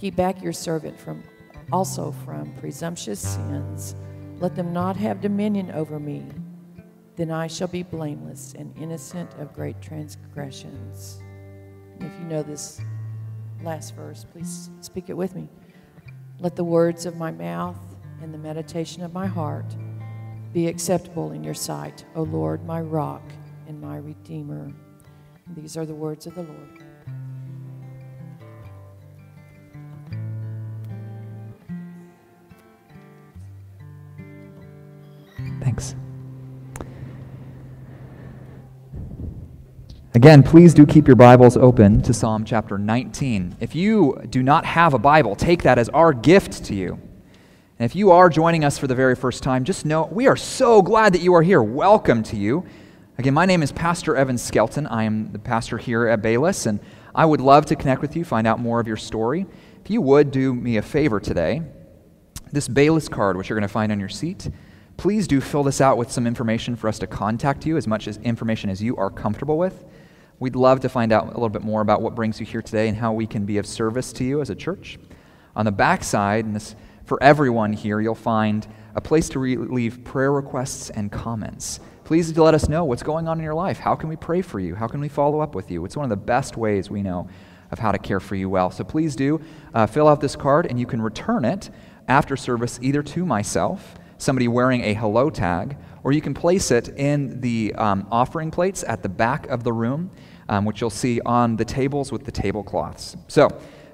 Keep back your servant from also from presumptuous sins. Let them not have dominion over me. Then I shall be blameless and innocent of great transgressions. If you know this last verse, please speak it with me. Let the words of my mouth and the meditation of my heart be acceptable in your sight, O Lord, my rock and my redeemer. These are the words of the Lord. Thanks. Again, please do keep your Bibles open to Psalm chapter 19. If you do not have a Bible, take that as our gift to you. And if you are joining us for the very first time, just know we are so glad that you are here. Welcome to you. Again, my name is Pastor Evan Skelton. I am the pastor here at Bayless, and I would love to connect with you, find out more of your story. If you would do me a favor today, this Bayless card, which you're going to find on your seat, please do fill this out with some information for us to contact you, as much as information as you are comfortable with. We'd love to find out a little bit more about what brings you here today and how we can be of service to you as a church. On the back side, and this for everyone here, you'll find a place to re- leave prayer requests and comments. Please let us know what's going on in your life. How can we pray for you? How can we follow up with you? It's one of the best ways we know of how to care for you well. So please do uh, fill out this card, and you can return it after service either to myself, somebody wearing a hello tag, or you can place it in the um, offering plates at the back of the room, um, which you'll see on the tables with the tablecloths. So,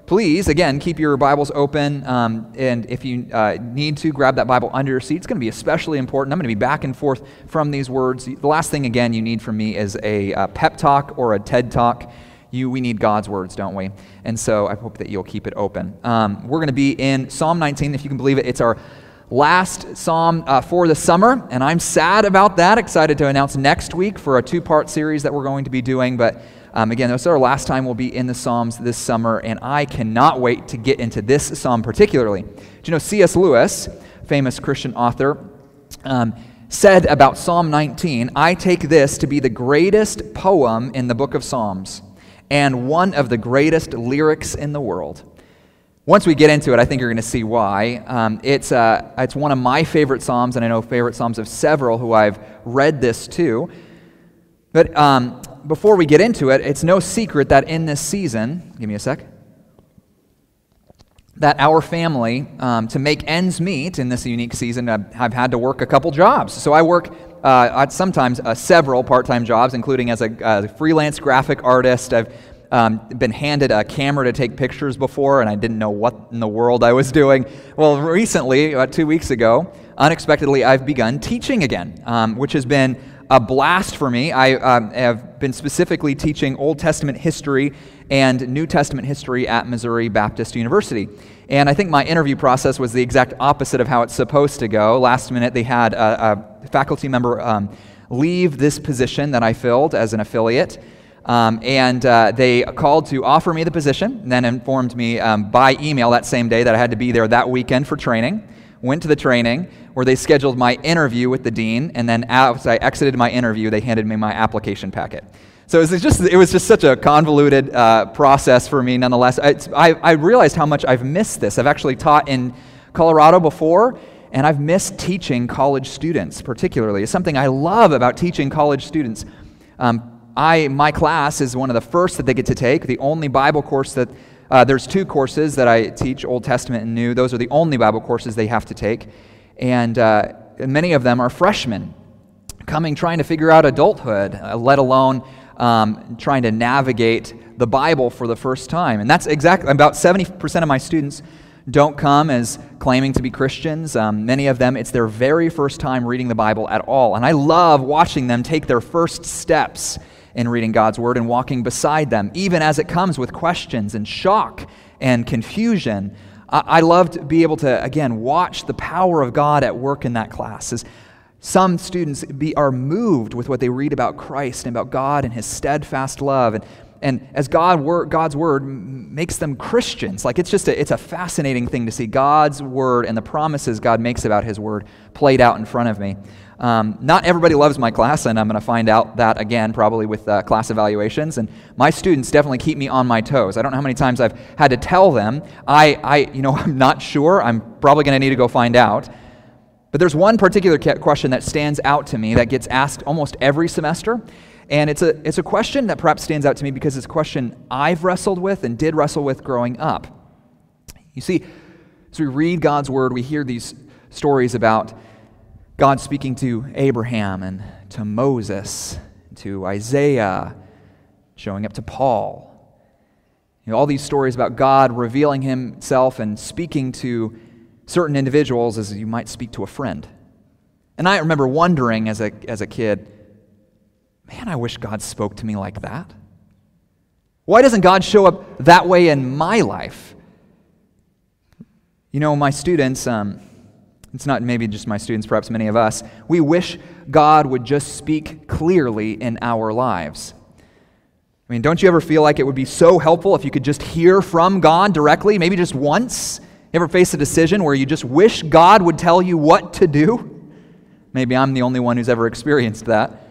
please, again, keep your Bibles open. Um, and if you uh, need to, grab that Bible under your seat. It's going to be especially important. I'm going to be back and forth from these words. The last thing, again, you need from me is a uh, pep talk or a TED talk. You, we need God's words, don't we? And so I hope that you'll keep it open. Um, we're going to be in Psalm 19, if you can believe it. It's our last psalm uh, for the summer, and I'm sad about that. Excited to announce next week for a two part series that we're going to be doing. But um, again, this is our last time we'll be in the Psalms this summer, and I cannot wait to get into this psalm particularly. Do you know C.S. Lewis, famous Christian author, um, said about Psalm 19 I take this to be the greatest poem in the book of Psalms and one of the greatest lyrics in the world. Once we get into it, I think you're going to see why. Um, it's, uh, it's one of my favorite Psalms, and I know favorite Psalms of several who I've read this to. But um, before we get into it, it's no secret that in this season, give me a sec, that our family, um, to make ends meet in this unique season, I've, had to work a couple jobs. So I work uh, sometimes uh, several part time jobs, including as a, a, freelance graphic artist. I've um, been handed a camera to take pictures before, and I didn't know what in the world I was doing. Well, recently, about two weeks ago, unexpectedly, I've begun teaching again, um, which has been a blast for me. I um, have been specifically teaching Old Testament history and New Testament history at Missouri Baptist University. And I think my interview process was the exact opposite of how it's supposed to go. Last minute, they had a, a faculty member um, leave this position that I filled as an affiliate. Um, and uh, they called to offer me the position, and then informed me um, by email that same day that I had to be there that weekend for training. Went to the training where they scheduled my interview with the dean, and then as I exited my interview, they handed me my application packet. So it was just, it was just such a convoluted uh, process for me, nonetheless. I, I, I realized how much I've missed this. I've actually taught in Colorado before, and I've missed teaching college students, particularly. It's something I love about teaching college students. Um, I, my class is one of the first that they get to take, the only Bible course that, uh, there's two courses that I teach, Old Testament and New. Those are the only Bible courses they have to take. And uh, many of them are freshmen coming trying to figure out adulthood, uh, let alone um, trying to navigate the Bible for the first time. And that's exactly about 70% of my students don't come as claiming to be Christians. Um, many of them, it's their very first time reading the Bible at all. And I love watching them take their first steps in reading God's Word and walking beside them, even as it comes with questions and shock and confusion. I, love to be able to, again, watch the power of God at work in that class. As some students be, are moved with what they read about Christ and about God and His steadfast love. And, and as God God's word makes them Christians, like it's just a, it's a fascinating thing to see God's word and the promises God makes about His word played out in front of me. Um, not everybody loves my class, and I'm going to find out that again probably with uh, class evaluations. And my students definitely keep me on my toes. I don't know how many times I've had to tell them, I, I you know, I'm not sure. I'm probably going to need to go find out. But there's one particular question that stands out to me that gets asked almost every semester. And it's a, it's a question that perhaps stands out to me because it's a question I've wrestled with and did wrestle with growing up. You see, as we read God's word, we hear these stories about God speaking to Abraham and to Moses, to Isaiah, showing up to Paul. You know, all these stories about God revealing himself and speaking to certain individuals as you might speak to a friend. And I remember wondering as a, as a kid, man, I wish God spoke to me like that. Why doesn't God show up that way in my life? You know, my students, um, it's not maybe just my students, perhaps many of us, we wish God would just speak clearly in our lives. I mean, don't you ever feel like it would be so helpful if you could just hear from God directly, maybe just once? You ever face a decision where you just wish God would tell you what to do? Maybe I'm the only one who's ever experienced that.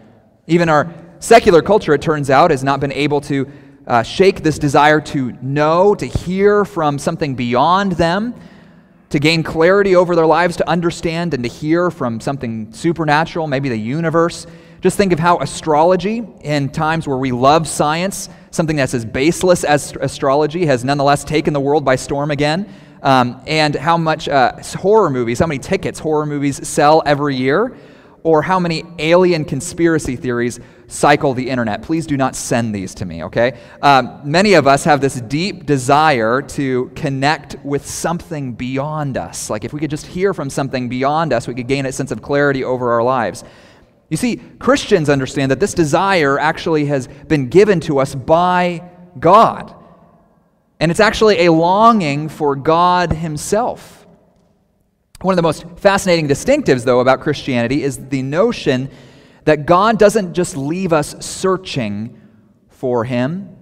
Even our secular culture, it turns out, has not been able to uh, shake this desire to know, to hear from something beyond them to gain clarity over their lives, to understand and to hear from something supernatural, maybe the universe. Just think of how astrology, in times where we love science, something that's as baseless as astrology, has nonetheless taken the world by storm again. Um, and how much uh, horror movies, how many tickets horror movies sell every year, or how many alien conspiracy theories cycle the internet. Please do not send these to me, okay? Um, many of us have this deep desire to connect with something beyond us. Like if we could just hear from something beyond us, we could gain a sense of clarity over our lives. You see, Christians understand that this desire actually has been given to us by God. And it's actually a longing for God Himself. One of the most fascinating distinctives, though, about Christianity is the notion that God doesn't just leave us searching for Him.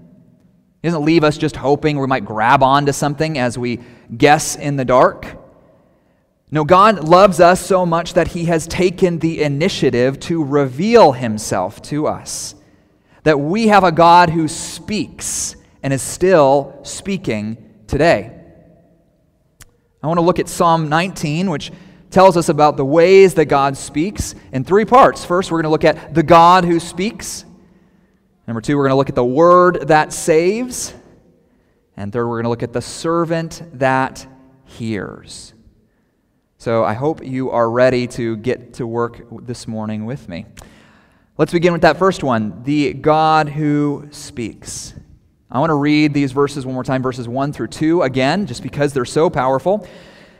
He doesn't leave us just hoping we might grab onto something as we guess in the dark. No, God loves us so much that He has taken the initiative to reveal Himself to us. That we have a God who speaks and is still speaking today. I want to look at Psalm 19, which tells us about the ways that God speaks in three parts. First, we're going to look at the God who speaks. Number two, we're going to look at the word that saves. And third, we're going to look at the servant that hears. So I hope you are ready to get to work this morning with me. Let's begin with that first one the God who speaks. I want to read these verses one more time, verses 1 through 2 again, just because they're so powerful.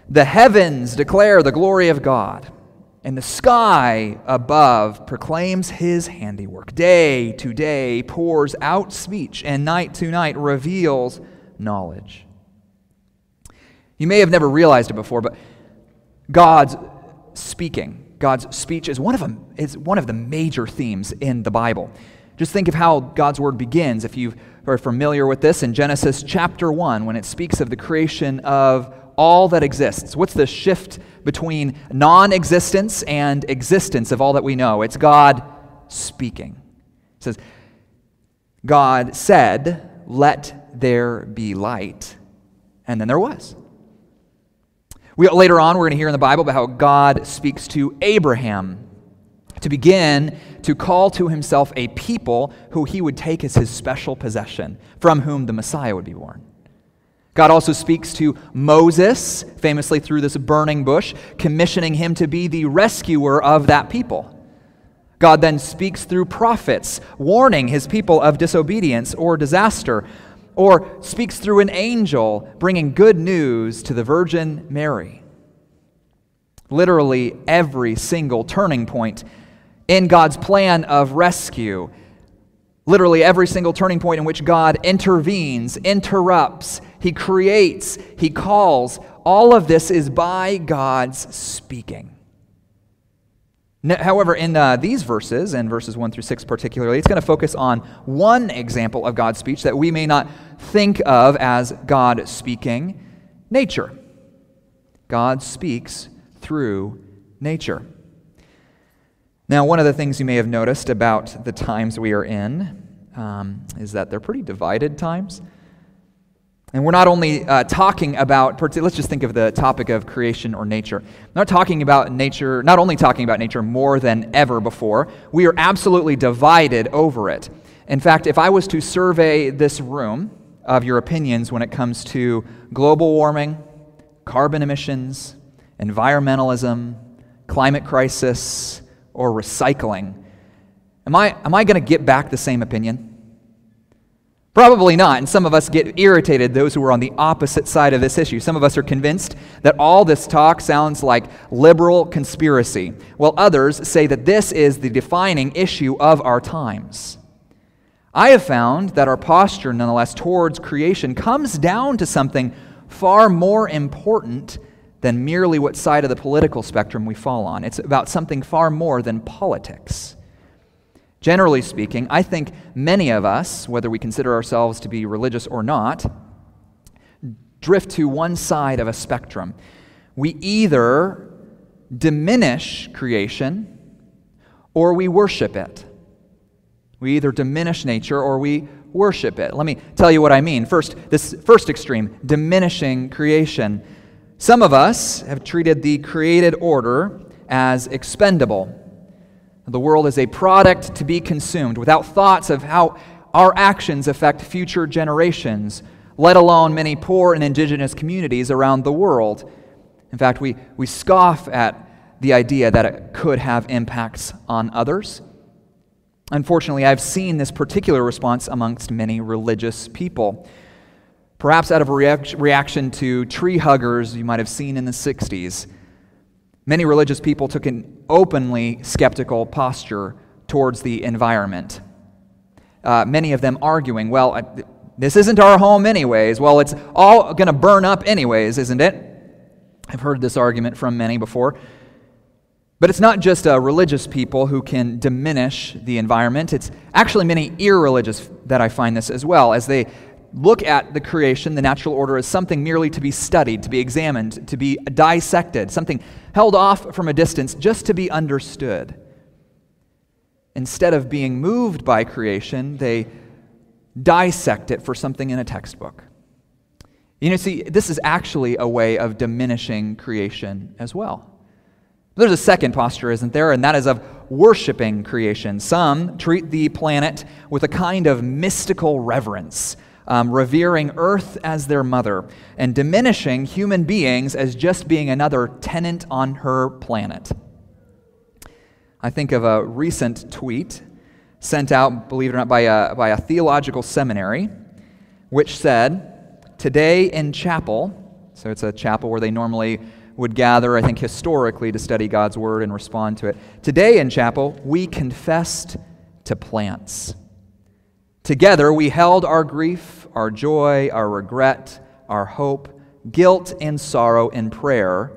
The heavens declare the glory of God, and the sky above proclaims his handiwork. Day to day pours out speech, and night to night reveals knowledge. You may have never realized it before, but God's speaking, God's speech is one of, is one of the major themes in the Bible. Just think of how God's word begins. If you are familiar with this in Genesis chapter 1, when it speaks of the creation of all that exists. What's the shift between non existence and existence of all that we know? It's God speaking. It says, God said, Let there be light. And then there was. We, later on, we're going to hear in the Bible about how God speaks to Abraham to begin to call to himself a people who he would take as his special possession, from whom the Messiah would be born. God also speaks to Moses, famously through this burning bush, commissioning him to be the rescuer of that people. God then speaks through prophets, warning his people of disobedience or disaster, or speaks through an angel, bringing good news to the Virgin Mary. Literally every single turning point in God's plan of rescue. Literally every single turning point in which God intervenes, interrupts, He creates, He calls, all of this is by God's speaking. However, in uh, these verses, and verses 1 through 6 particularly, it's going to focus on one example of God's speech that we may not think of as God speaking nature. God speaks through nature. Now, one of the things you may have noticed about the times we are in um, is that they're pretty divided times. And we're not only uh, talking about, let's just think of the topic of creation or nature. We're not talking about nature, not only talking about nature more than ever before, we are absolutely divided over it. In fact, if I was to survey this room of your opinions when it comes to global warming, carbon emissions, environmentalism, climate crisis, or recycling, am I, am I going to get back the same opinion? Probably not. And some of us get irritated, those who are on the opposite side of this issue. Some of us are convinced that all this talk sounds like liberal conspiracy, while others say that this is the defining issue of our times. I have found that our posture, nonetheless, towards creation comes down to something far more important than merely what side of the political spectrum we fall on. It's about something far more than politics. Generally speaking, I think many of us, whether we consider ourselves to be religious or not, drift to one side of a spectrum. We either diminish creation or we worship it. We either diminish nature or we worship it. Let me tell you what I mean. First, this first extreme, diminishing creation. Some of us have treated the created order as expendable. The world is a product to be consumed without thoughts of how our actions affect future generations, let alone many poor and indigenous communities around the world. In fact, we, we scoff at the idea that it could have impacts on others. Unfortunately, I've seen this particular response amongst many religious people. Perhaps out of a reaction to tree huggers you might have seen in the 60s, many religious people took an openly skeptical posture towards the environment. Uh, many of them arguing, well, this isn't our home, anyways. Well, it's all going to burn up, anyways, isn't it? I've heard this argument from many before. But it's not just uh, religious people who can diminish the environment. It's actually many irreligious that I find this as well, as they look at the creation, the natural order, as something merely to be studied, to be examined, to be dissected, something held off from a distance just to be understood. Instead of being moved by creation, they dissect it for something in a textbook. You know, see, this is actually a way of diminishing creation as well. There's a second posture, isn't there? And that is of worshiping creation. Some treat the planet with a kind of mystical reverence um, revering earth as their mother, and diminishing human beings as just being another tenant on her planet. I think of a recent tweet sent out, believe it or not, by a, by a theological seminary, which said, Today in chapel, so it's a chapel where they normally would gather, I think historically, to study God's word and respond to it. Today in chapel, we confessed to plants. Together, we held our grief, our joy, our regret, our hope, guilt, and sorrow in prayer,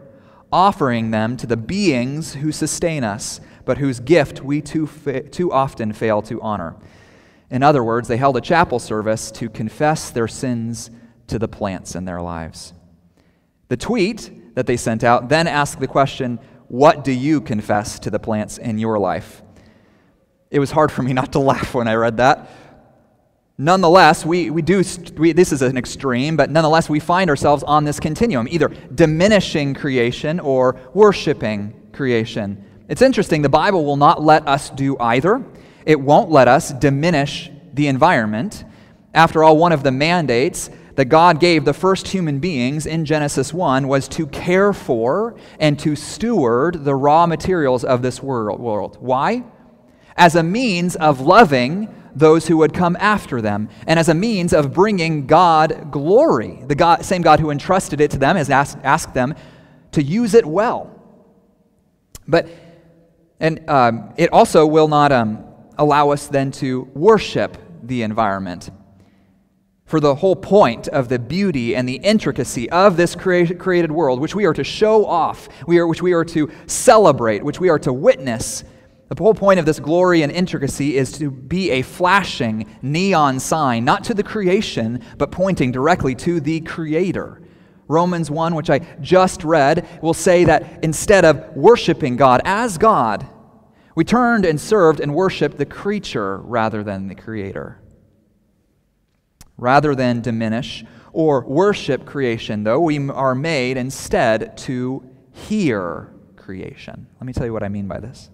offering them to the beings who sustain us, but whose gift we too, fa- too often fail to honor. In other words, they held a chapel service to confess their sins to the plants in their lives. The tweet that they sent out then asked the question, What do you confess to the plants in your life? It was hard for me not to laugh when I read that. Nonetheless, we, we do, we, this is an extreme, but nonetheless, we find ourselves on this continuum, either diminishing creation or worshiping creation. It's interesting, the Bible will not let us do either. It won't let us diminish the environment. After all, one of the mandates that God gave the first human beings in Genesis 1 was to care for and to steward the raw materials of this world. Why? As a means of loving those who would come after them, and as a means of bringing God glory. The God, same God who entrusted it to them has asked, asked them to use it well. But, and um, it also will not um, allow us then to worship the environment. For the whole point of the beauty and the intricacy of this created world, which we are to show off, we are, which we are to celebrate, which we are to witness, the whole point of this glory and intricacy is to be a flashing neon sign, not to the creation, but pointing directly to the Creator. Romans 1, which I just read, will say that instead of worshiping God as God, we turned and served and worshiped the creature rather than the Creator. Rather than diminish or worship creation, though, we are made instead to hear creation. Let me tell you what I mean by this.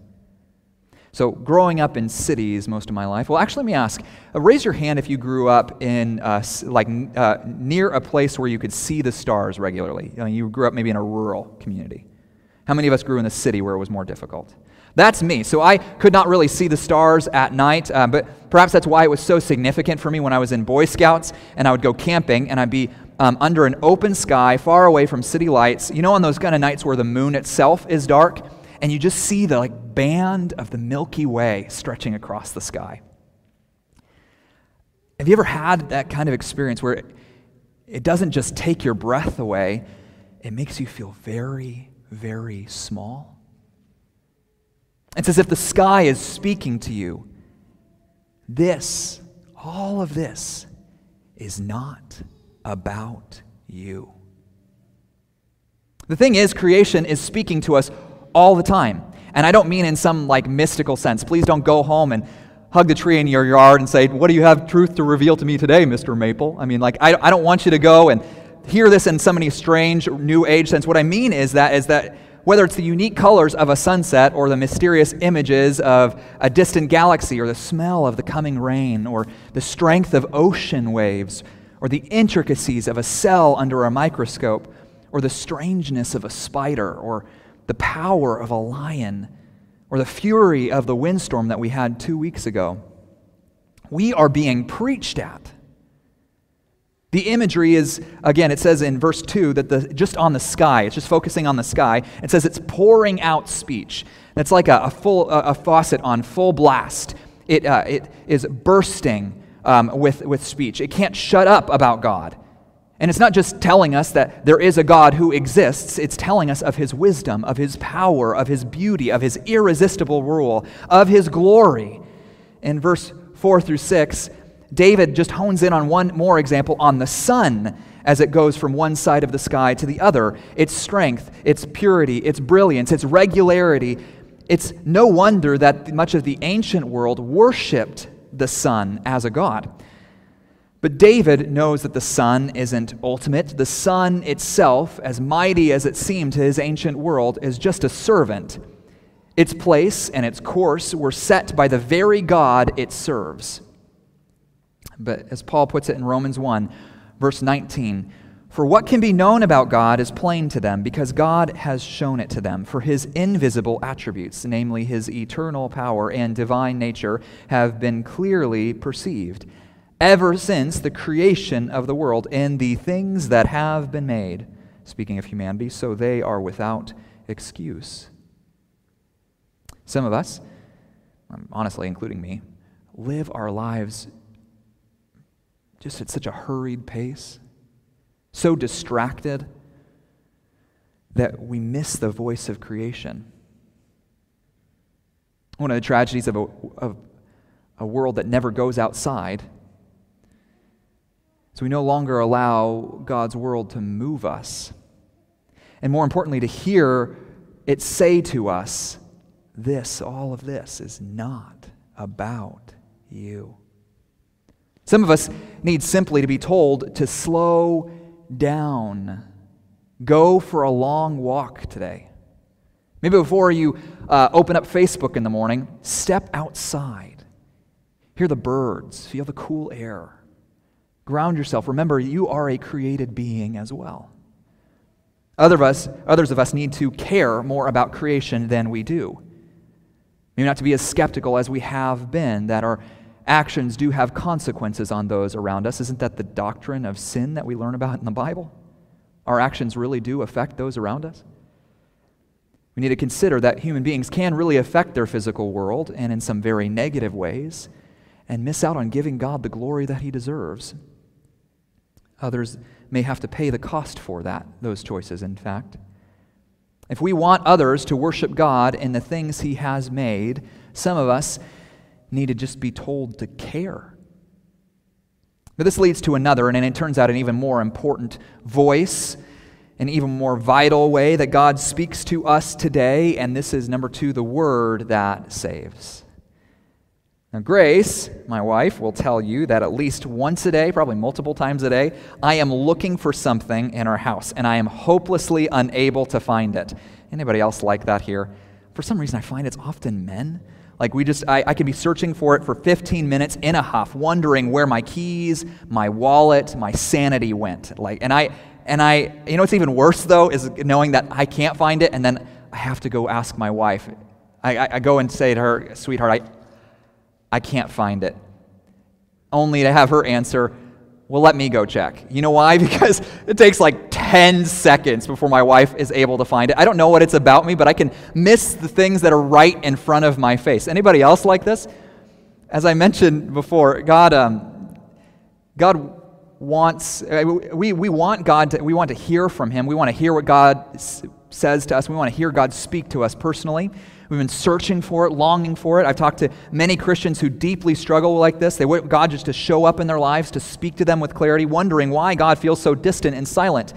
So, growing up in cities most of my life, well, actually, let me ask uh, raise your hand if you grew up in, uh, like, uh, near a place where you could see the stars regularly. You, know, you grew up maybe in a rural community. How many of us grew in a city where it was more difficult? That's me. So I could not really see the stars at night, uh, but perhaps that's why it was so significant for me when I was in Boy Scouts and I would go camping and I'd be um, under an open sky, far away from city lights. You know, on those kind of nights where the moon itself is dark? and you just see the like band of the Milky Way stretching across the sky. Have you ever had that kind of experience where it, doesn't just take your breath away, it makes you feel very, very small? It's as if the sky is speaking to you. This, all of this, is not about you. The thing is, creation is speaking to us all the time. And I don't mean in some like mystical sense. Please don't go home and hug the tree in your yard and say, What do you have truth to reveal to me today, Mr. Maple? I mean, like, I, I don't want you to go and hear this in some many strange new age sense. What I mean is that, is that whether it's the unique colors of a sunset or the mysterious images of a distant galaxy or the smell of the coming rain or the strength of ocean waves or the intricacies of a cell under a microscope or the strangeness of a spider or the power of a lion or the fury of the windstorm that we had two weeks ago. We are being preached at. The imagery is, again, it says in verse 2 that the, just on the sky, it's just focusing on the sky. It says it's pouring out speech. It's like a, a full, a, a, faucet on full blast. It, uh, it is bursting um, with, with speech. It can't shut up about God. And it's not just telling us that there is a God who exists, it's telling us of his wisdom, of his power, of his beauty, of his irresistible rule, of his glory. In verse 4 through 6, David just hones in on one more example on the sun as it goes from one side of the sky to the other. Its strength, its purity, its brilliance, its regularity. It's no wonder that much of the ancient world worshiped the sun as a god. But David knows that the sun isn't ultimate. The sun itself, as mighty as it seemed to his ancient world, is just a servant. Its place and its course were set by the very God it serves. But as Paul puts it in Romans 1, verse 19, for what can be known about God is plain to them, because God has shown it to them. For his invisible attributes, namely his eternal power and divine nature, have been clearly perceived ever since the creation of the world and the things that have been made, speaking of humanity, so they are without excuse. Some of us, um, honestly, including me, live our lives just at such a hurried pace, so distracted that we miss the voice of creation. One of the tragedies of, a, of a world that never goes outside. So we no longer allow God's world to move us. And more importantly, to hear it say to us, this, all of this, is not about you. Some of us need simply to be told to slow down. Go for a long walk today. Maybe before you uh, open up Facebook in the morning, step outside. Hear the birds, feel the cool air. Ground yourself. Remember, you are a created being as well. Other of us, others of us need to care more about creation than we do. Maybe not to be as skeptical as we have been, that our actions do have consequences on those around us. Isn't that the doctrine of sin that we learn about in the Bible? Our actions really do affect those around us. We need to consider that human beings can really affect their physical world and in some very negative ways and miss out on giving God the glory that he deserves. Others may have to pay the cost for that, those choices, in fact. If we want others to worship God in the things he has made, some of us need to just be told to care. But this leads to another, and it turns out an even more important voice, an even more vital way that God speaks to us today, and this is number two, the word that saves. Now, Grace, my wife, will tell you that at least once a day, probably multiple times a day, I am looking for something in our house, and I am hopelessly unable to find it. Anybody else like that here? For some reason, I find it's often men. Like we just, I, I can be searching for it for 15 minutes in a huff, wondering where my keys, my wallet, my sanity went. Like, and I, and I, you know, what's even worse though is knowing that I can't find it, and then I have to go ask my wife. I, I, I go and say to her, sweetheart, I, I can't find it. Only to have her answer, well, let me go check. You know why? Because it takes like 10 seconds before my wife is able to find it. I don't know what it's about me, but I can miss the things that are right in front of my face. Anybody else like this? As I mentioned before, God, um, God wants, uh, we, we want God to, we want to hear from Him. We want to hear what God says to us. We want to hear God speak to us personally. We've been searching for it, longing for it. I've talked to many Christians who deeply struggle like this. They want God just to show up in their lives, to speak to them with clarity, wondering why God feels so distant and silent.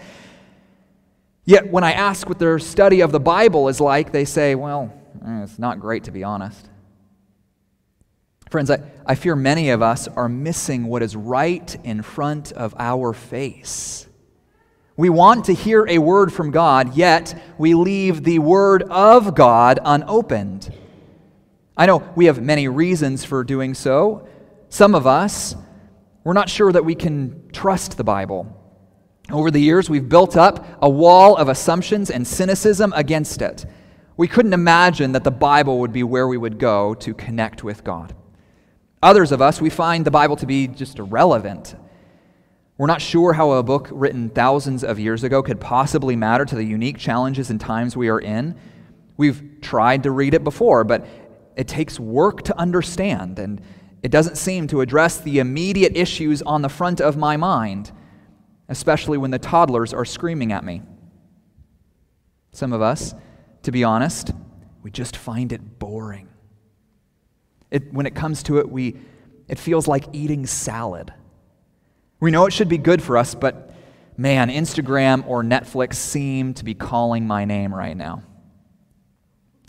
Yet when I ask what their study of the Bible is like, they say, well, eh, it's not great to be honest. Friends, I, I fear many of us are missing what is right in front of our face. We want to hear a word from God, yet we leave the word of God unopened. I know we have many reasons for doing so. Some of us, we're not sure that we can trust the Bible. Over the years, we've built up a wall of assumptions and cynicism against it. We couldn't imagine that the Bible would be where we would go to connect with God. Others of us, we find the Bible to be just irrelevant we're not sure how a book written thousands of years ago could possibly matter to the unique challenges and times we are in. We've tried to read it before, but it takes work to understand, and it doesn't seem to address the immediate issues on the front of my mind, especially when the toddlers are screaming at me. Some of us, to be honest, we just find it boring. It, when it comes to it, we, it feels like eating salad. We know it should be good for us, but man, Instagram or Netflix seem to be calling my name right now.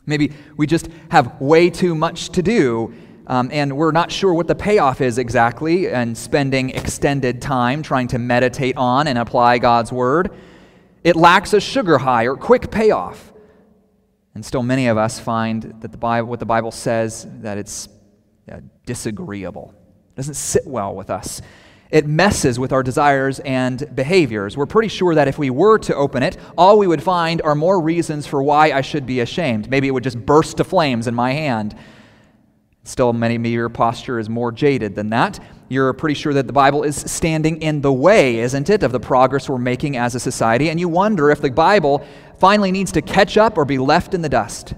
Maybe we just have way too much to do, um, and we're not sure what the payoff is exactly, and spending extended time trying to meditate on and apply God's word. It lacks a sugar high or quick payoff. And still, many of us find that the Bible, what the Bible says, that it's uh, disagreeable. It doesn't sit well with us it messes with our desires and behaviors. We're pretty sure that if we were to open it, all we would find are more reasons for why I should be ashamed. Maybe it would just burst to flames in my hand. Still, maybe your posture is more jaded than that. You're pretty sure that the Bible is standing in the way, isn't it, of the progress we're making as a society. And you wonder if the Bible finally needs to catch up or be left in the dust.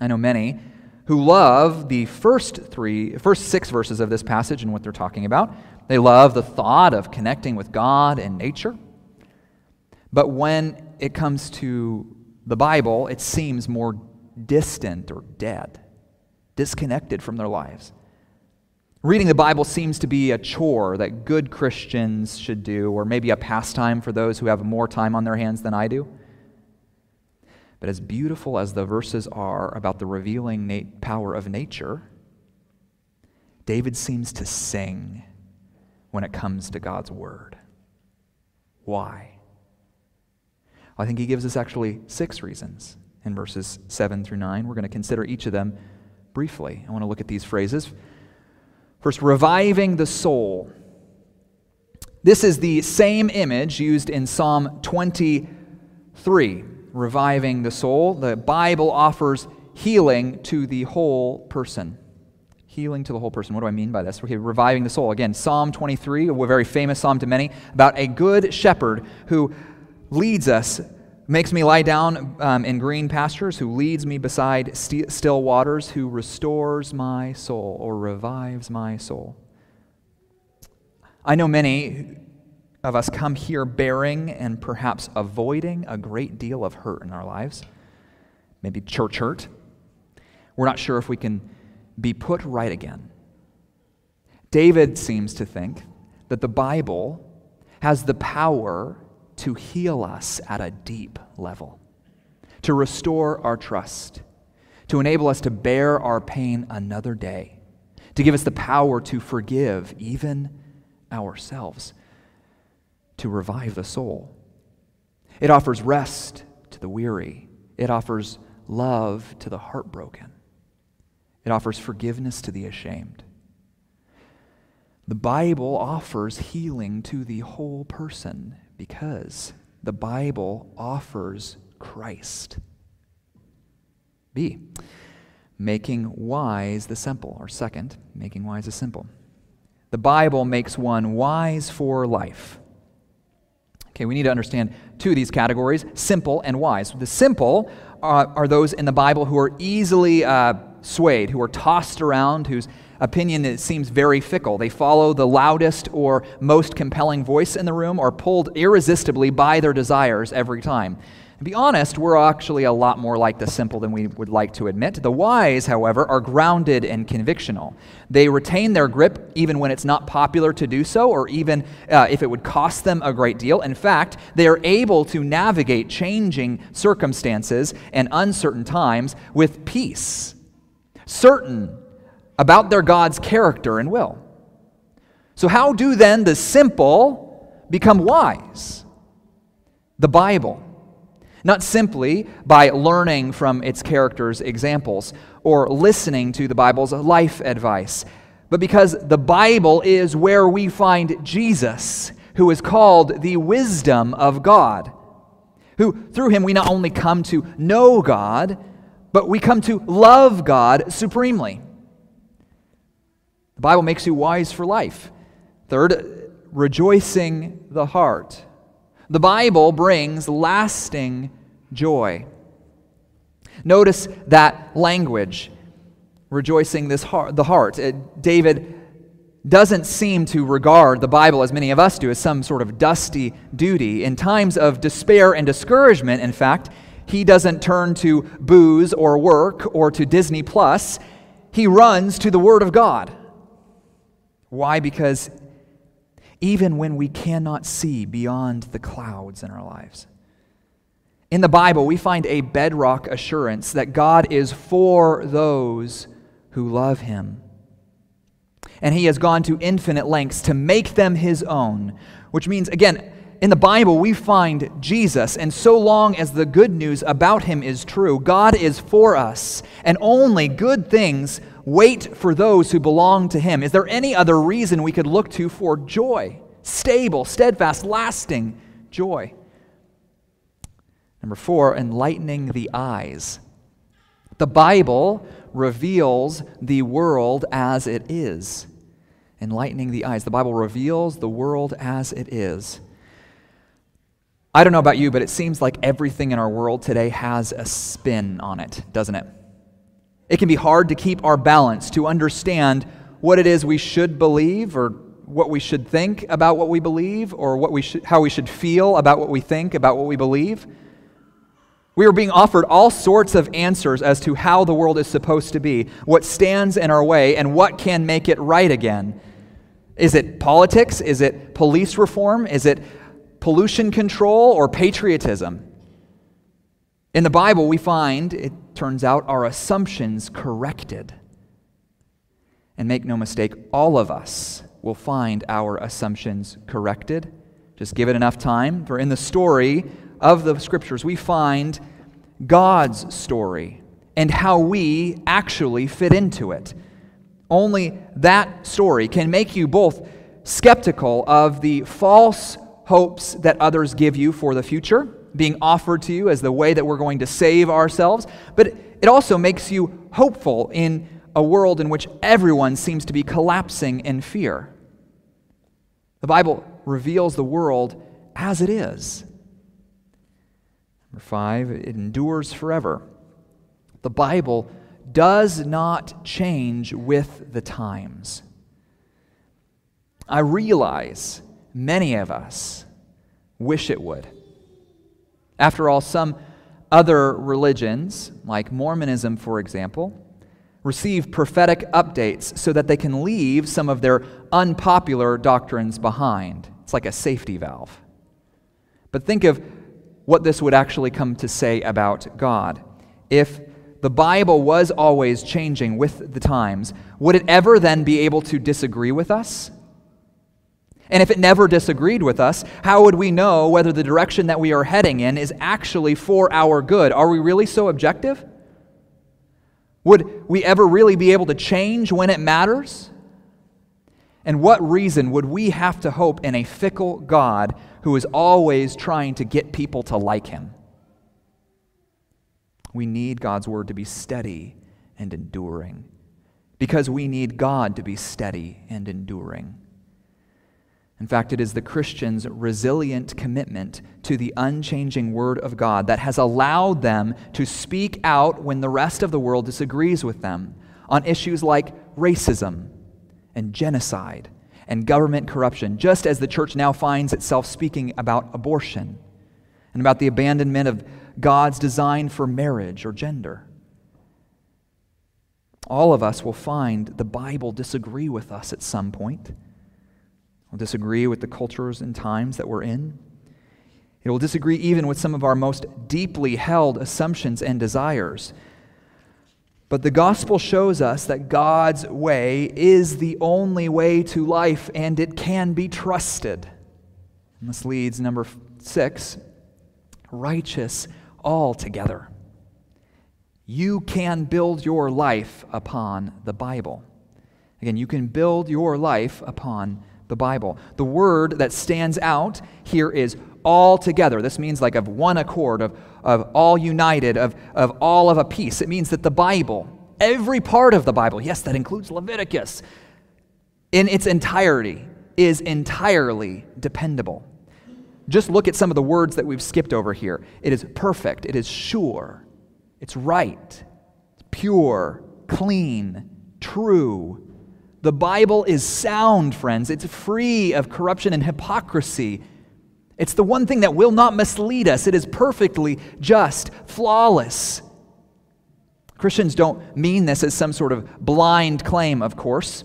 I know many who love the first three, first six verses of this passage and what they're talking about. They love the thought of connecting with God and nature. But when it comes to the Bible, it seems more distant or dead. disconnected from their lives. Reading the Bible seems to be a chore that good Christians should do, or maybe a pastime for those who have more time on their hands than I do. But as beautiful as the verses are about the revealing na- power of nature, David seems to sing when it comes to God's word. Why? I think he gives us actually six reasons in verses 7 through 9. We're going to consider each of them briefly. I want to look at these phrases. First, reviving the soul. This is the same image used in Psalm 23, reviving the soul. The Bible offers healing to the whole person. Healing to the whole person. What do I mean by this? Okay, reviving the soul. Again, Psalm 23, a very famous psalm to many, about a good shepherd who leads us, makes me lie down um, in green pastures, who leads me beside st- still waters, who restores my soul or revives my soul. I know many of us come here bearing and perhaps avoiding a great deal of hurt in our lives, maybe church hurt. We're not sure if we can be put right again. David seems to think that the Bible has the power to heal us at a deep level, to restore our trust, to enable us to bear our pain another day, to give us the power to forgive even ourselves, to revive the soul. It offers rest to the weary, it offers love to the heartbroken, it offers forgiveness to the ashamed. The Bible offers healing to the whole person because the Bible offers Christ. B, making wise the simple, or second, making wise the simple. The Bible makes one wise for life. Okay, we need to understand two of these categories simple and wise. The simple are, are those in the Bible who are easily uh, swayed, who are tossed around, whose opinion seems very fickle. They follow the loudest or most compelling voice in the room or pulled irresistibly by their desires every time. To be honest, we're actually a lot more like the simple than we would like to admit. The wise, however, are grounded and convictional. They retain their grip even when it's not popular to do so, or even uh, if it would cost them a great deal. In fact, they are able to navigate changing circumstances and uncertain times with peace, certain about their God's character and will. So, how do then the simple become wise? The Bible. Not simply by learning from its character's examples or listening to the Bible's life advice, but because the Bible is where we find Jesus, who is called the wisdom of God, who through him we not only come to know God, but we come to love God supremely. The Bible makes you wise for life. Third, rejoicing the heart. The Bible brings lasting joy. Notice that language, rejoicing this heart, the heart. It, uh, David doesn't seem to regard the Bible, as many of us do, as some sort of dusty duty. In times of despair and discouragement, in fact, he doesn't turn to booze or work or to Disney Plus. He runs to the Word of God. Why? Because even when we cannot see beyond the clouds in our lives, in the Bible, we find a bedrock assurance that God is for those who love Him. And He has gone to infinite lengths to make them His own, which means, again, in the Bible, we find Jesus, and so long as the good news about Him is true, God is for us, and only good things wait for those who belong to him. Is there any other reason we could look to for joy? Stable, steadfast, lasting joy. Number four, enlightening the eyes. The Bible reveals the world as it is. Enlightening the eyes. The Bible reveals the world as it is. I don't know about you, but it seems like everything in our world today has a spin on it, doesn't it? It can be hard to keep our balance, to understand what it is we should believe or what we should think about what we believe or what we how we should feel about what we think about what we believe. We are being offered all sorts of answers as to how the world is supposed to be, what stands in our way, and what can make it right again. Is it politics? Is it police reform? Is it pollution control or patriotism? In the Bible, we find, it turns out, our assumptions corrected. And make no mistake, all of us will find our assumptions corrected. Just give it enough time. For in the story of the scriptures, we find God's story and how we actually fit into it. Only that story can make you both skeptical of the false hopes that others give you for the future, being offered to you as the way that we're going to save ourselves, but it also makes you hopeful in a world in which everyone seems to be collapsing in fear. The Bible reveals the world as it is. Number five, it endures forever. The Bible does not change with the times. I realize many of us wish it would. After all, some other religions, like Mormonism, for example, receive prophetic updates so that they can leave some of their unpopular doctrines behind. It's like a safety valve. But think of what this would actually come to say about God. If the Bible was always changing with the times, would it ever then be able to disagree with us? And if it never disagreed with us, how would we know whether the direction that we are heading in is actually for our good? Are we really so objective? Would we ever really be able to change when it matters? And what reason would we have to hope in a fickle God who is always trying to get people to like him? We need God's word to be steady and enduring because we need God to be steady and enduring. In fact, it is the Christian's resilient commitment to the unchanging Word of God that has allowed them to speak out when the rest of the world disagrees with them on issues like racism and genocide and government corruption, just as the church now finds itself speaking about abortion and about the abandonment of God's design for marriage or gender. All of us will find the Bible disagree with us at some point. We'll disagree with the cultures and times that we're in. It will disagree even with some of our most deeply held assumptions and desires. But the gospel shows us that God's way is the only way to life and it can be trusted. And this leads, number six, righteous altogether. You can build your life upon the Bible. Again, you can build your life upon the Bible. The word that stands out here is all together. This means like of one accord, of, of all united, of, of all of a piece. It means that the Bible, every part of the Bible, yes, that includes Leviticus, in its entirety, is entirely dependable. Just look at some of the words that we've skipped over here. It is perfect, it is sure, it's right, it's pure, clean, true. The Bible is sound, friends. It's free of corruption and hypocrisy. It's the one thing that will not mislead us. It is perfectly just, flawless. Christians don't mean this as some sort of blind claim, of course.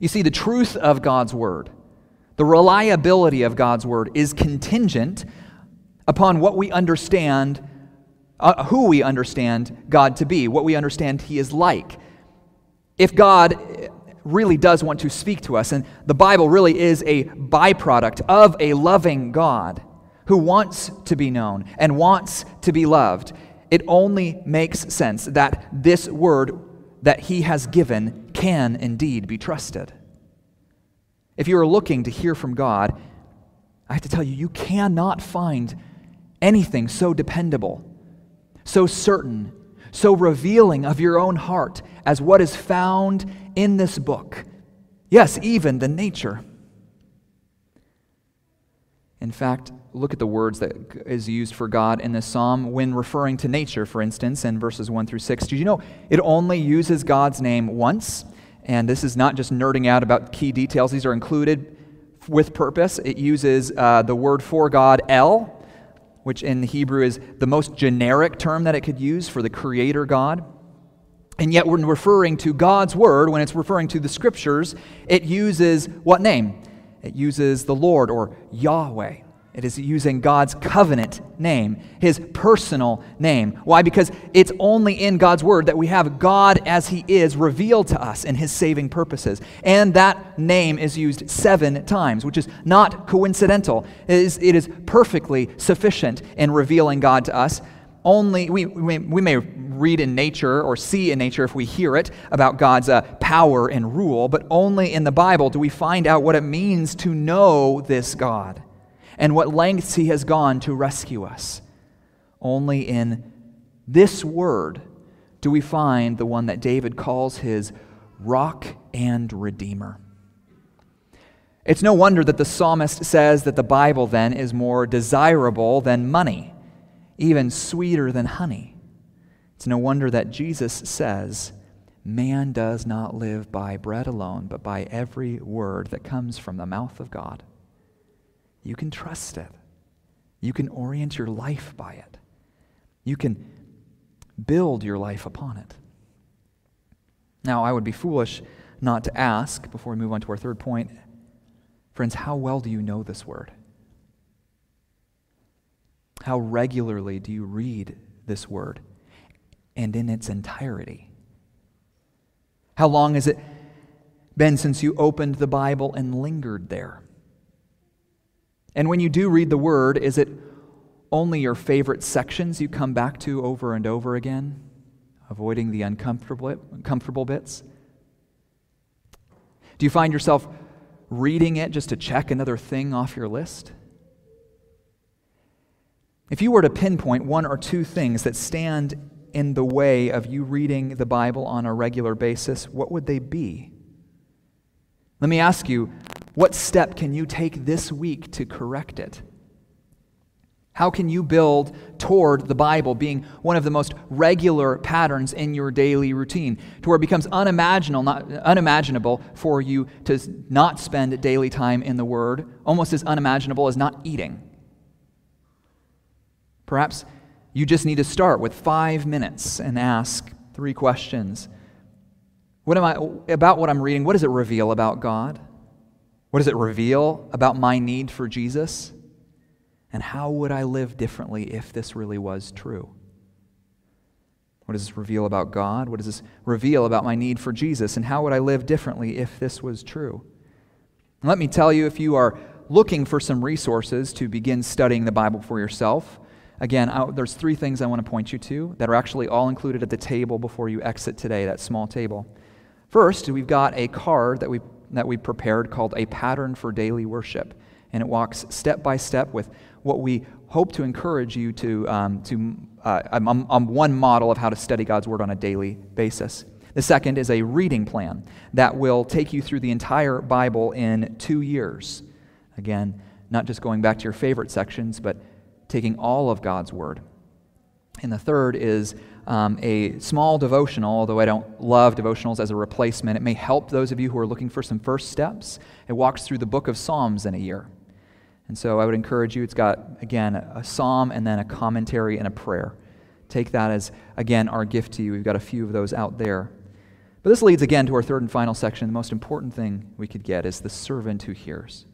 You see, the truth of God's Word the reliability of God's word is contingent upon what we understand, uh, who we understand God to be, what we understand He is like. If God really does want to speak to us, and the Bible really is a byproduct of a loving God who wants to be known and wants to be loved, it only makes sense that this word that He has given can indeed be trusted. If you are looking to hear from God, I have to tell you, you cannot find anything so dependable, so certain, so revealing of your own heart as what is found in this book. Yes, even the nature. In fact, look at the words that is used for God in this psalm when referring to nature, for instance, in verses 1 through 6. Did you know it only uses God's name once? And this is not just nerding out about key details, these are included with purpose. It uses uh, the word for God, El, which in Hebrew is the most generic term that it could use for the creator God. And yet, when referring to God's word, when it's referring to the scriptures, it uses what name? It uses the Lord or Yahweh. It is using God's covenant name, his personal name. Why? Because it's only in God's word that we have God as he is revealed to us in his saving purposes. And that name is used seven times, which is not coincidental. It is, it is perfectly sufficient in revealing God to us. Only, we, we, we may read in nature or see in nature if we hear it about God's uh, power and rule, but only in the Bible do we find out what it means to know this God and what lengths he has gone to rescue us. Only in this word do we find the one that David calls his rock and redeemer. It's no wonder that the psalmist says that the Bible then is more desirable than money, even sweeter than honey. It's no wonder that Jesus says, Man does not live by bread alone, but by every word that comes from the mouth of God. You can trust it. You can orient your life by it. You can build your life upon it. Now, I would be foolish not to ask, before we move on to our third point, friends, how well do you know this word? How regularly do you read this word and in its entirety? How long has it been since you opened the Bible and lingered there? And when you do read the Word, is it only your favorite sections you come back to over and over again, avoiding the uncomfortable, uncomfortable bits? Do you find yourself reading it just to check another thing off your list? If you were to pinpoint one or two things that stand in the way of you reading the Bible on a regular basis, what would they be? Let me ask you what step can you take this week to correct it? How can you build toward the Bible being one of the most regular patterns in your daily routine to where it becomes unimaginable, not, unimaginable for you to not spend daily time in the Word, almost as unimaginable as not eating? Perhaps you just need to start with five minutes and ask three questions. What am I, about what I'm reading, what does it reveal about God? What does it reveal about my need for Jesus? And how would I live differently if this really was true? What does this reveal about God? What does this reveal about my need for Jesus? And how would I live differently if this was true? And let me tell you if you are looking for some resources to begin studying the Bible for yourself, again, I, there's three things I want to point you to that are actually all included at the table before you exit today, that small table. First, we've got a card that we that we prepared called A Pattern for Daily Worship. And it walks step by step with what we hope to encourage you to, um, to uh, um, um, one model of how to study God's Word on a daily basis. The second is a reading plan that will take you through the entire Bible in two years. Again, not just going back to your favorite sections, but taking all of God's Word. And the third is um, a small devotional, although I don't love devotionals as a replacement. It may help those of you who are looking for some first steps. It walks through the book of Psalms in a year. And so I would encourage you, it's got, again, a psalm and then a commentary and a prayer. Take that as, again, our gift to you. We've got a few of those out there. But this leads again to our third and final section. The most important thing we could get is the servant who hears.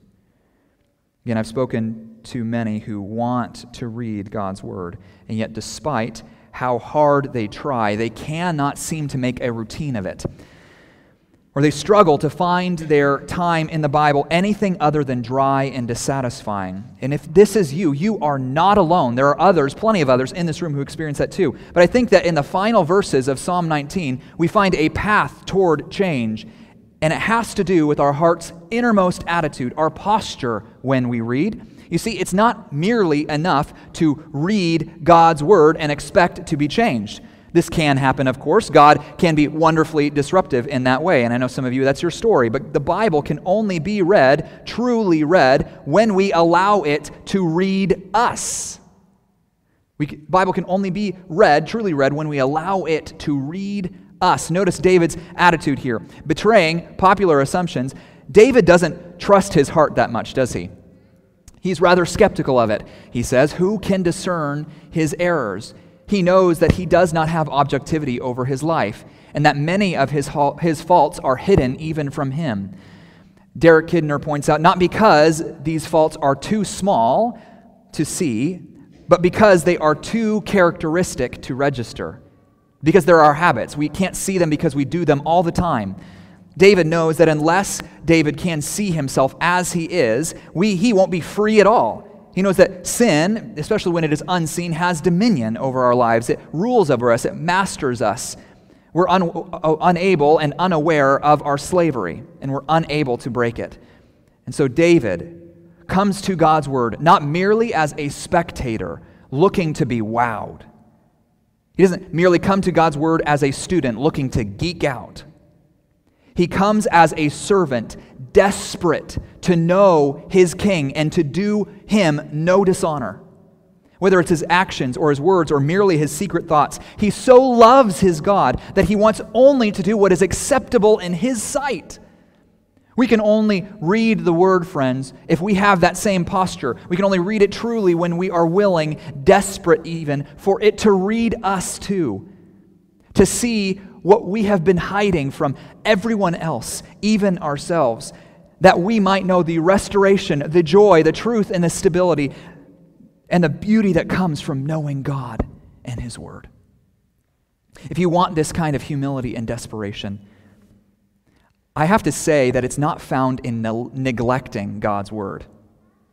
Again, I've spoken to many who want to read God's word, and yet, despite how hard they try, they cannot seem to make a routine of it. Or they struggle to find their time in the Bible anything other than dry and dissatisfying. And if this is you, you are not alone. There are others, plenty of others in this room who experience that too. But I think that in the final verses of Psalm 19, we find a path toward change. And it has to do with our heart's innermost attitude, our posture when we read. You see, it's not merely enough to read God's word and expect to be changed. This can happen, of course. God can be wonderfully disruptive in that way. And I know some of you, that's your story. But the Bible can only be read, truly read, when we allow it to read us. Bible can only be read, truly read, when we allow it to read us. Notice David's attitude here. Betraying popular assumptions, David doesn't trust his heart that much, does he? He's rather skeptical of it. He says, Who can discern his errors? He knows that he does not have objectivity over his life, and that many of his, his faults are hidden even from him. Derek Kidner points out not because these faults are too small to see, but because they are too characteristic to register. Because they're our habits. We can't see them because we do them all the time. David knows that unless David can see himself as he is, we, he won't be free at all. He knows that sin, especially when it is unseen, has dominion over our lives. It rules over us, it masters us. We're un, uh, unable and unaware of our slavery, and we're unable to break it. And so David comes to God's word not merely as a spectator looking to be wowed. He doesn't merely come to God's word as a student looking to geek out. He comes as a servant, desperate to know his king and to do him no dishonor. Whether it's his actions or his words or merely his secret thoughts, he so loves his God that he wants only to do what is acceptable in his sight. We can only read the word, friends, if we have that same posture. We can only read it truly when we are willing, desperate even, for it to read us too. To see what we have been hiding from everyone else, even ourselves, that we might know the restoration, the joy, the truth, and the stability, and the beauty that comes from knowing God and His Word. If you want this kind of humility and desperation, I have to say that it's not found in ne- neglecting God's word.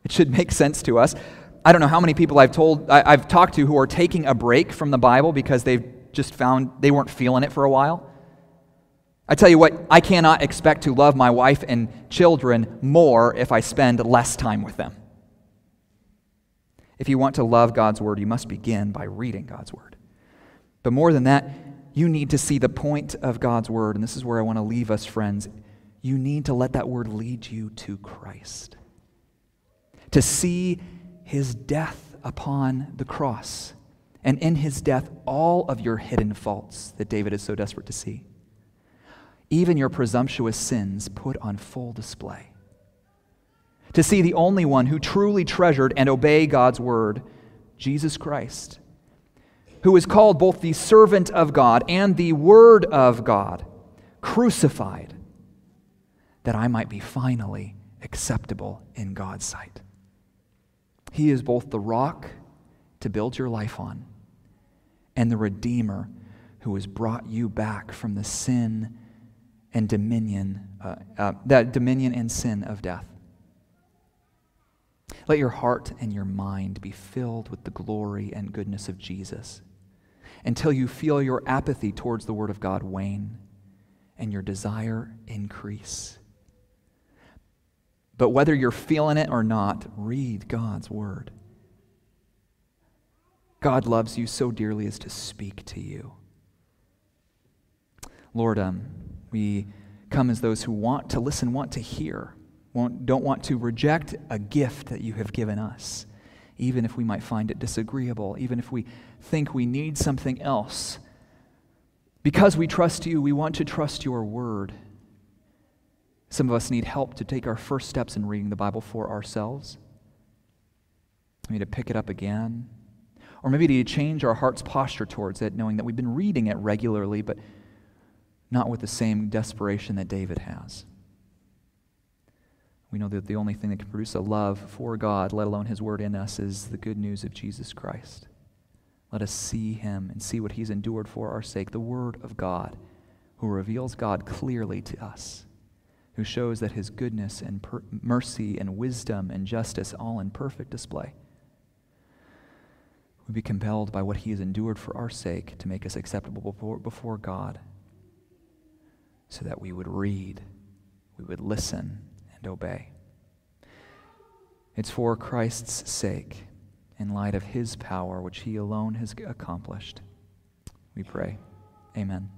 It should make sense to us. I don't know how many people I've told I, I've talked to who are taking a break from the Bible because they've just found they weren't feeling it for a while. I tell you what, I cannot expect to love my wife and children more if I spend less time with them. If you want to love God's word, you must begin by reading God's word. But more than that, you need to see the point of God's word. And this is where I want to leave us, friends. You need to let that word lead you to Christ. To see his death upon the cross. And in his death, all of your hidden faults that David is so desperate to see. Even your presumptuous sins put on full display. To see the only one who truly treasured and obeyed God's word, Jesus Christ who is called both the servant of God and the Word of God, crucified, that I might be finally acceptable in God's sight. He is both the rock to build your life on and the Redeemer who has brought you back from the sin and dominion, uh, uh, that dominion and sin of death. Let your heart and your mind be filled with the glory and goodness of Jesus until you feel your apathy towards the Word of God wane and your desire increase. But whether you're feeling it or not, read God's Word. God loves you so dearly as to speak to you. Lord, um, we come as those who want to listen, want to hear, don't want to reject a gift that you have given us even if we might find it disagreeable, even if we think we need something else. Because we trust you, we want to trust your word. Some of us need help to take our first steps in reading the Bible for ourselves. We need to pick it up again. Or maybe to change our heart's posture towards it, knowing that we've been reading it regularly, but not with the same desperation that David has. We know that the only thing that can produce a love for God, let alone His Word in us, is the good news of Jesus Christ. Let us see Him and see what He's endured for our sake, the Word of God, who reveals God clearly to us, who shows that His goodness and per- mercy and wisdom and justice all in perfect display. We be compelled by what He has endured for our sake to make us acceptable before, before God, so that we would read, we would listen, and obey. It's for Christ's sake, in light of his power, which he alone has accomplished. We pray. Amen.